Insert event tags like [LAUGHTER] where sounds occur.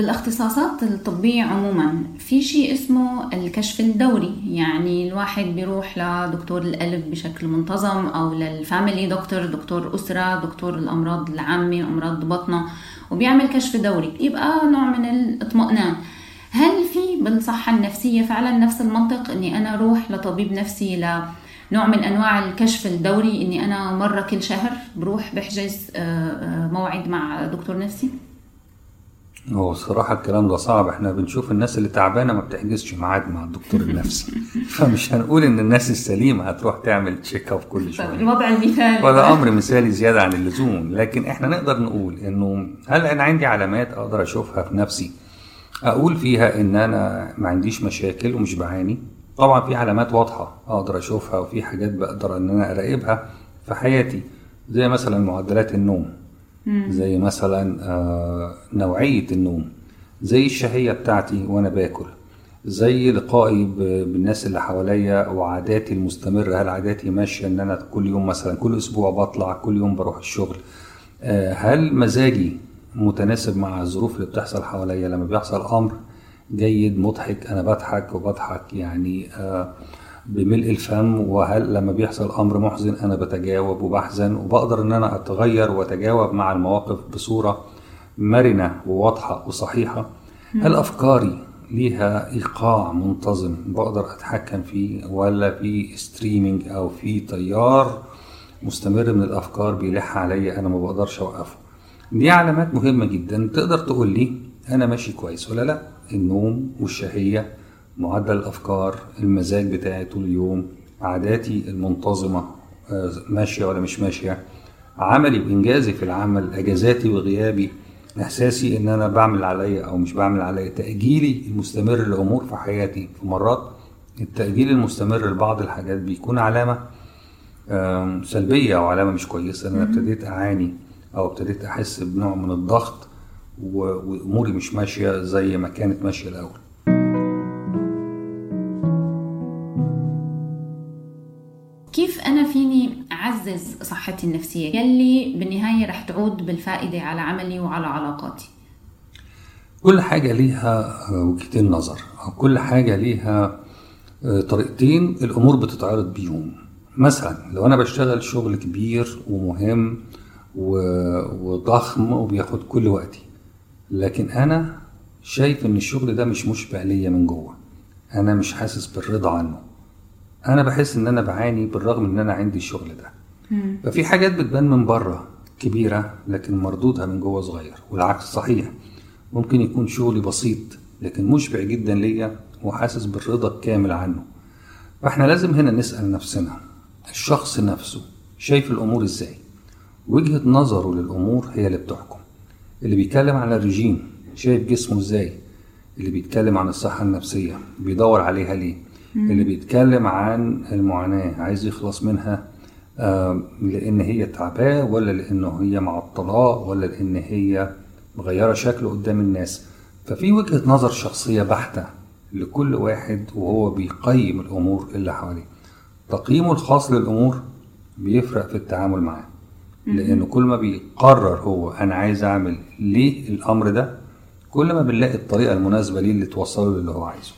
الاختصاصات الطبية عموما في شيء اسمه الكشف الدوري. يعني الواحد بيروح لدكتور القلب بشكل منتظم أو للفاميلي دكتور دكتور أسرة دكتور الأمراض العامة أمراض بطنة وبيعمل كشف دوري. يبقى نوع من الاطمئنان. هل في بالصحة النفسية فعلا نفس المنطق؟ إني أنا أروح لطبيب نفسي لنوع من أنواع الكشف الدوري إني أنا مرة كل شهر بروح بحجز آه، آه، موعد مع دكتور نفسي؟ هو الصراحة الكلام ده صعب. إحنا بنشوف الناس اللي تعبانة ما بتحجزش ميعاد مع الدكتور النفسي. [LAUGHS] فمش هنقول إن الناس السليمة هتروح تعمل تشيك اب كل شوية. الوضع المثالي ولا أمر مثالي زيادة عن اللزوم. لكن إحنا نقدر نقول إنه هل أنا عندي علامات أقدر أشوفها في نفسي؟ أقول فيها إن أنا ما عنديش مشاكل ومش بعاني. طبعا في علامات واضحة أقدر أشوفها وفي حاجات بقدر إن أنا أراقبها في حياتي. زي مثلا معدلات النوم. زي مثلا آه، نوعية النوم. زي الشهية بتاعتي وأنا باكل. زي لقائي بالناس اللي حواليا وعاداتي المستمرة. هل عاداتي ماشية إن أنا كل يوم مثلا كل أسبوع بطلع كل يوم بروح الشغل؟ آه، هل مزاجي متناسب مع الظروف اللي بتحصل حواليا؟ لما بيحصل أمر جيد مضحك أنا بضحك وبضحك يعني آه بملء الفم وهل لما بيحصل أمر محزن أنا بتجاوب وبحزن وبقدر إن أنا أتغير وأتجاوب مع المواقف بصورة مرنة وواضحة وصحيحة. هل افكاري ليها إيقاع منتظم بقدر أتحكم فيه ولا في ستريمينج أو في تيار مستمر من الأفكار بيلح عليا أنا ما بقدرش أوقفه. دي علامات مهمة جدا تقدر تقول لي أنا ماشي كويس ولا لأ؟ النوم والشهية معدل الأفكار المزاج بتاعي طول اليوم عاداتي المنتظمة آه، ماشية ولا مش ماشية عملي وانجازي في العمل إجازاتي وغيابي إحساسي إن أنا بعمل عليا أو مش بعمل عليا تأجيلي المستمر لأمور في حياتي. في مرات التأجيل المستمر لبعض الحاجات بيكون علامة سلبية أو علامة مش كويسة إن أنا ابتديت أعاني أو ابتديت أحس بنوع من الضغط وأموري مش ماشية زي ما كانت ماشية الأول. فيني أعزز صحتي النفسية. يلي بالنهاية رح تعود بالفائدة على عملي وعلى علاقاتي. كل حاجة ليها وجهتين نظر أو كل حاجة ليها آه، طريقتين الأمور بتتعرض بيهم. مثلا لو أنا بشتغل شغل كبير ومهم وضخم وبياخد كل وقتي لكن أنا شايف إن الشغل ده مش مشبع ليا من جوه. أنا مش حاسس بالرضا عنه. أنا بحس إن أنا بعاني بالرغم إن أنا عندي الشغل ده. ففي حاجات بتبان من بره كبيرة لكن مردودها من جوه صغير والعكس صحيح. ممكن يكون شغلي بسيط لكن مشبع جدا ليا وحاسس بالرضا الكامل عنه. فإحنا لازم هنا نسأل نفسنا الشخص نفسه شايف الأمور إزاي؟ وجهة نظره للأمور هي اللي بتحكم. اللي بيتكلم عن الرجيم شايف جسمه إزاي؟ اللي بيتكلم عن الصحة النفسية بيدور عليها ليه؟ اللي بيتكلم عن المعاناة عايز يخلص منها لأن هي تعباه ولا لأنه هي معطلاه ولا لأن هي مغيرة شكله قدام الناس؟ ففي وجهة نظر شخصية بحتة لكل واحد وهو بيقيم الأمور اللي حواليه. تقييمه الخاص للأمور بيفرق في التعامل معاه. لأنه كل ما بيقرر هو أنا عايز أعمل ليه الأمر ده كل ما بنلاقي الطريقة المناسبة ليه اللي توصله للي هو عايزه.